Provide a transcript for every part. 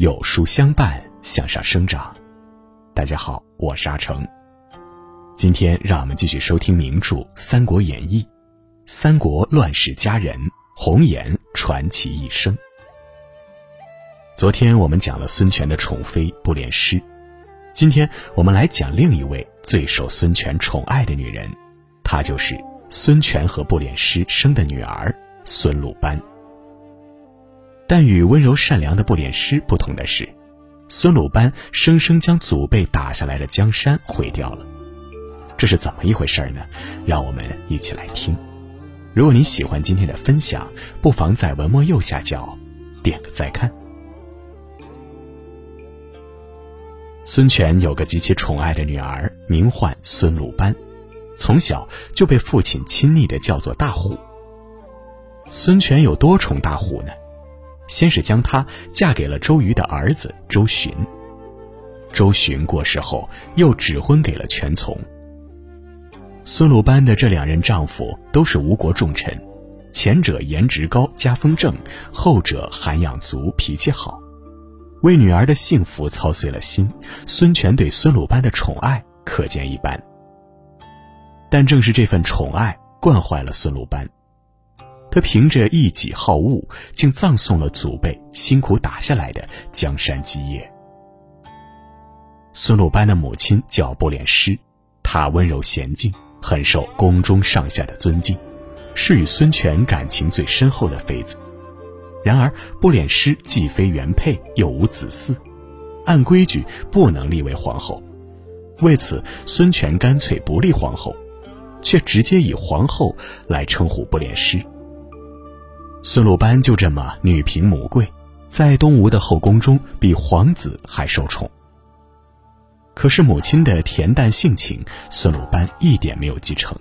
有书相伴，向上生长。大家好，我是阿成。今天让我们继续收听名著《三国演义》，三国乱世佳人红颜传奇一生。昨天我们讲了孙权的宠妃不脸诗，今天我们来讲另一位最受孙权宠爱的女人，她就是孙权和不脸诗生的女儿孙鲁班。但与温柔善良的不脸诗不同的是，孙鲁班生生将祖辈打下来的江山毁掉了。这是怎么一回事呢？让我们一起来听。如果你喜欢今天的分享，不妨在文末右下角点个再看。孙权有个极其宠爱的女儿，名唤孙鲁班，从小就被父亲亲昵的叫做大虎。孙权有多宠大虎呢？先是将她嫁给了周瑜的儿子周循。周循过世后，又指婚给了全琮。孙鲁班的这两任丈夫都是吴国重臣，前者颜值高、家风正，后者涵养足、脾气好，为女儿的幸福操碎了心。孙权对孙鲁班的宠爱可见一斑。但正是这份宠爱惯坏了孙鲁班。他凭着一己好恶，竟葬送了祖辈辛苦打下来的江山基业。孙鲁班的母亲叫不脸诗，她温柔娴静，很受宫中上下的尊敬，是与孙权感情最深厚的妃子。然而，不脸诗既非原配，又无子嗣，按规矩不能立为皇后。为此，孙权干脆不立皇后，却直接以皇后来称呼不脸诗。孙鲁班就这么女凭母贵，在东吴的后宫中比皇子还受宠。可是母亲的恬淡性情，孙鲁班一点没有继承。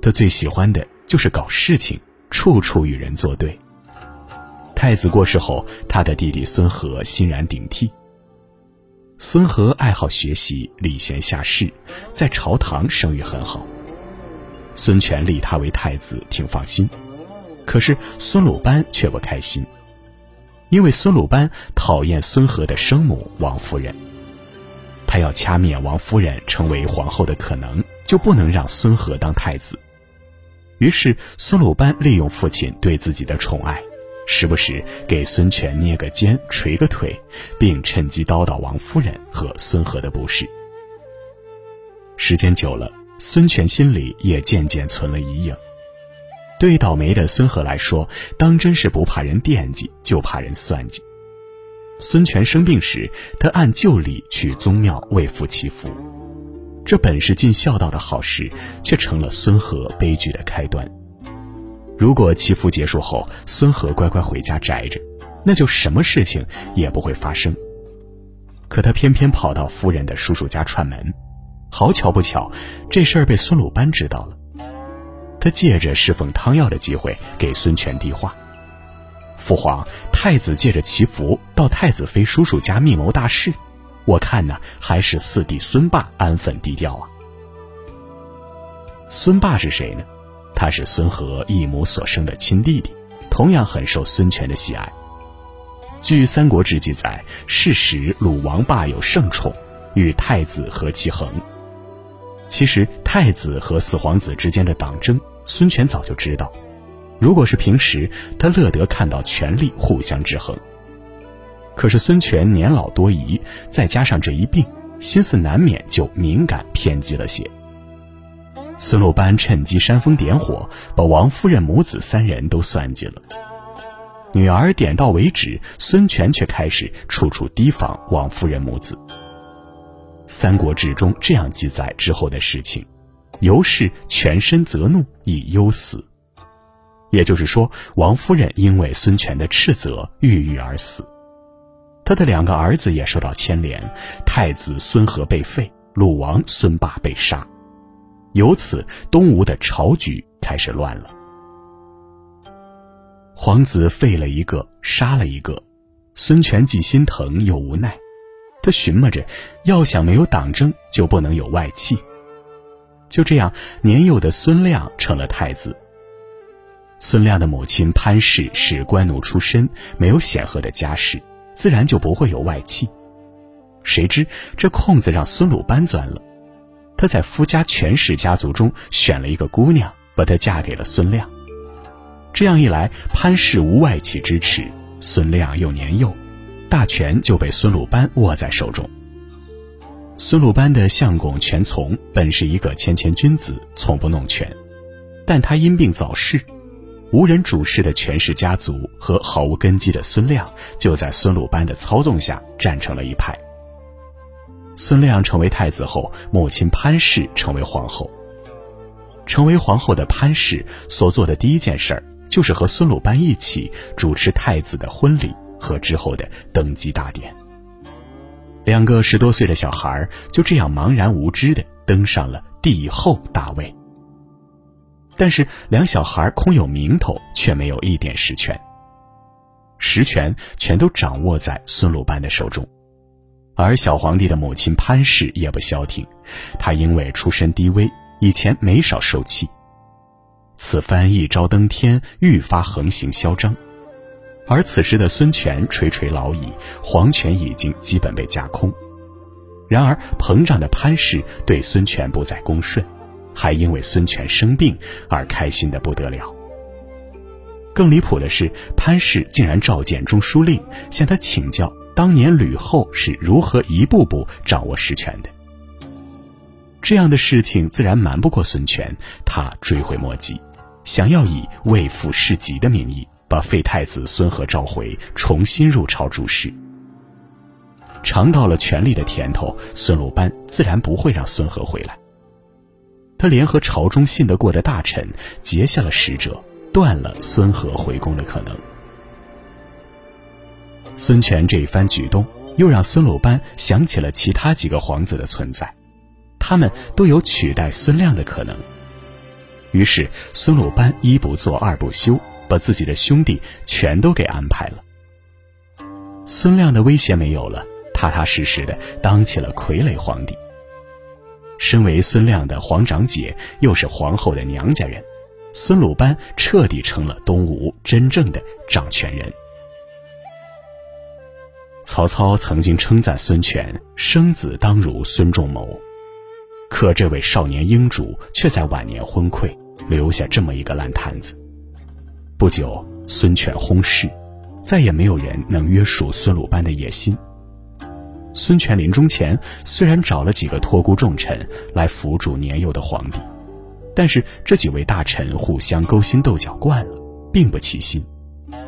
他最喜欢的就是搞事情，处处与人作对。太子过世后，他的弟弟孙和欣然顶替。孙和爱好学习，礼贤下士，在朝堂声誉很好。孙权立他为太子，挺放心。可是孙鲁班却不开心，因为孙鲁班讨厌孙和的生母王夫人，他要掐灭王夫人成为皇后的可能，就不能让孙和当太子。于是孙鲁班利用父亲对自己的宠爱，时不时给孙权捏个肩、捶个腿，并趁机叨叨王夫人和孙和的不是。时间久了，孙权心里也渐渐存了疑影。对倒霉的孙和来说，当真是不怕人惦记，就怕人算计。孙权生病时，他按旧礼去宗庙为父祈福，这本是尽孝道的好事，却成了孙和悲剧的开端。如果祈福结束后，孙和乖乖回家宅着，那就什么事情也不会发生。可他偏偏跑到夫人的叔叔家串门，好巧不巧，这事儿被孙鲁班知道了。他借着侍奉汤药的机会给孙权递话：“父皇，太子借着祈福到太子妃叔叔家密谋大事，我看呢，还是四弟孙霸安分低调啊。”孙霸是谁呢？他是孙和异母所生的亲弟弟，同样很受孙权的喜爱。据《三国志》记载，是时鲁王霸有圣宠，与太子何其衡。其实太子和四皇子之间的党争。孙权早就知道，如果是平时，他乐得看到权力互相制衡。可是孙权年老多疑，再加上这一病，心思难免就敏感偏激了些。孙鲁班趁机煽风点火，把王夫人母子三人都算计了。女儿点到为止，孙权却开始处处提防王夫人母子。《三国志》中这样记载之后的事情。尤氏全身则怒，以忧死。也就是说，王夫人因为孙权的斥责郁郁而死，他的两个儿子也受到牵连，太子孙和被废，鲁王孙霸被杀，由此东吴的朝局开始乱了。皇子废了一个，杀了一个，孙权既心疼又无奈，他寻摸着，要想没有党争，就不能有外戚。就这样，年幼的孙亮成了太子。孙亮的母亲潘氏是官奴出身，没有显赫的家世，自然就不会有外戚。谁知这空子让孙鲁班钻了，他在夫家权势家族中选了一个姑娘，把她嫁给了孙亮。这样一来，潘氏无外戚支持，孙亮又年幼，大权就被孙鲁班握在手中。孙鲁班的相公全从本是一个谦谦君子，从不弄权，但他因病早逝，无人主事的权氏家族和毫无根基的孙亮就在孙鲁班的操纵下站成了一派。孙亮成为太子后，母亲潘氏成为皇后。成为皇后的潘氏所做的第一件事儿，就是和孙鲁班一起主持太子的婚礼和之后的登基大典。两个十多岁的小孩就这样茫然无知的登上了帝后大位。但是两小孩空有名头，却没有一点实权。实权全都掌握在孙鲁班的手中。而小皇帝的母亲潘氏也不消停，她因为出身低微，以前没少受气。此番一朝登天，愈发横行嚣张。而此时的孙权垂垂老矣，皇权已经基本被架空。然而膨胀的潘氏对孙权不再恭顺，还因为孙权生病而开心的不得了。更离谱的是，潘氏竟然召见中书令，向他请教。当年吕后是如何一步步掌握实权的？这样的事情自然瞒不过孙权，他追悔莫及，想要以为父事急的名义把废太子孙和召回，重新入朝主事。尝到了权力的甜头，孙鲁班自然不会让孙和回来。他联合朝中信得过的大臣，结下了使者，断了孙和回宫的可能。孙权这一番举动，又让孙鲁班想起了其他几个皇子的存在，他们都有取代孙亮的可能。于是，孙鲁班一不做二不休，把自己的兄弟全都给安排了。孙亮的威胁没有了，踏踏实实的当起了傀儡皇帝。身为孙亮的皇长姐，又是皇后的娘家人，孙鲁班彻底成了东吴真正的掌权人。曹操曾经称赞孙权生子当如孙仲谋，可这位少年英主却在晚年昏聩，留下这么一个烂摊子。不久，孙权薨逝，再也没有人能约束孙鲁班的野心。孙权临终前虽然找了几个托孤重臣来辅助年幼的皇帝，但是这几位大臣互相勾心斗角惯了，并不齐心，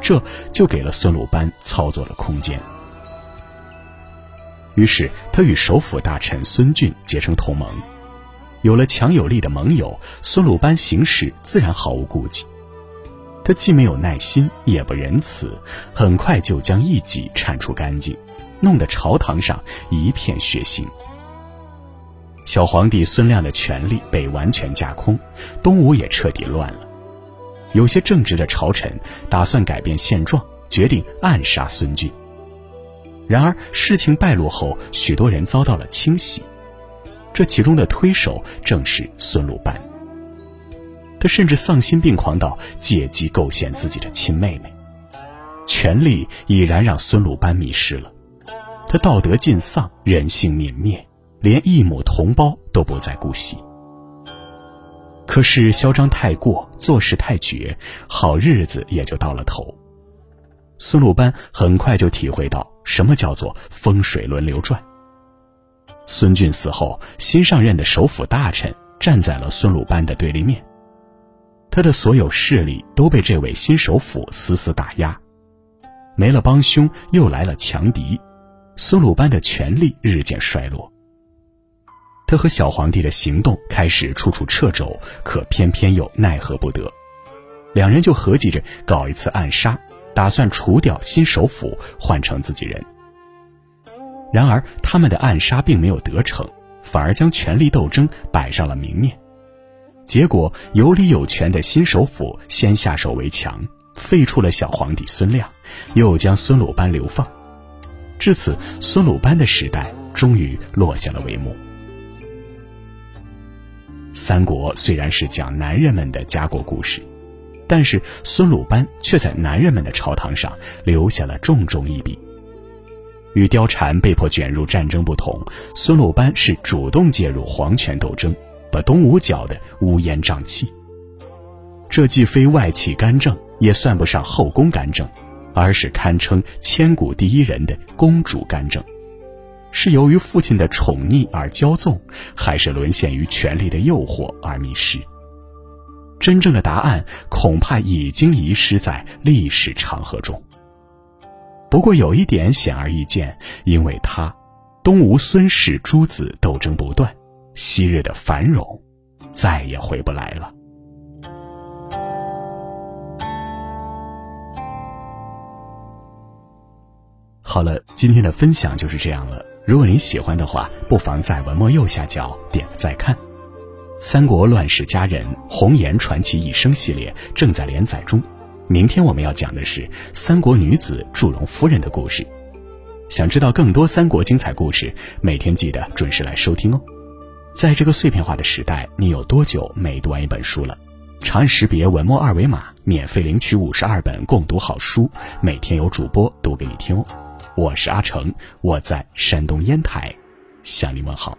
这就给了孙鲁班操作的空间。于是，他与首辅大臣孙俊结成同盟。有了强有力的盟友，孙鲁班行事自然毫无顾忌。他既没有耐心，也不仁慈，很快就将异己铲除干净，弄得朝堂上一片血腥。小皇帝孙亮的权力被完全架空，东吴也彻底乱了。有些正直的朝臣打算改变现状，决定暗杀孙俊。然而事情败露后，许多人遭到了清洗，这其中的推手正是孙鲁班。他甚至丧心病狂到借机构陷自己的亲妹妹，权力已然让孙鲁班迷失了，他道德尽丧，人性泯灭，连一母同胞都不再顾惜。可是嚣张太过，做事太绝，好日子也就到了头。孙鲁班很快就体会到什么叫做风水轮流转。孙俊死后，新上任的首辅大臣站在了孙鲁班的对立面，他的所有势力都被这位新首辅死死打压，没了帮凶，又来了强敌，孙鲁班的权力日渐衰落。他和小皇帝的行动开始处处掣肘，可偏偏又奈何不得，两人就合计着搞一次暗杀。打算除掉新首辅，换成自己人。然而，他们的暗杀并没有得逞，反而将权力斗争摆上了明面。结果，有理有权的新首辅先下手为强，废除了小皇帝孙亮，又将孙鲁班流放。至此，孙鲁班的时代终于落下了帷幕。三国虽然是讲男人们的家国故事。但是孙鲁班却在男人们的朝堂上留下了重重一笔，与貂蝉被迫卷入战争不同，孙鲁班是主动介入皇权斗争，把东吴搅得乌烟瘴气。这既非外戚干政，也算不上后宫干政，而是堪称千古第一人的公主干政。是由于父亲的宠溺而骄纵，还是沦陷于权力的诱惑而迷失？真正的答案恐怕已经遗失在历史长河中。不过有一点显而易见，因为他，东吴孙氏诸子斗争不断，昔日的繁荣再也回不来了。好了，今天的分享就是这样了。如果您喜欢的话，不妨在文末右下角点个再看。三国乱世佳人红颜传奇一生系列正在连载中，明天我们要讲的是三国女子祝融夫人的故事。想知道更多三国精彩故事，每天记得准时来收听哦。在这个碎片化的时代，你有多久没读完一本书了？长按识别文末二维码，免费领取五十二本共读好书，每天有主播读给你听哦。我是阿成，我在山东烟台，向你问好。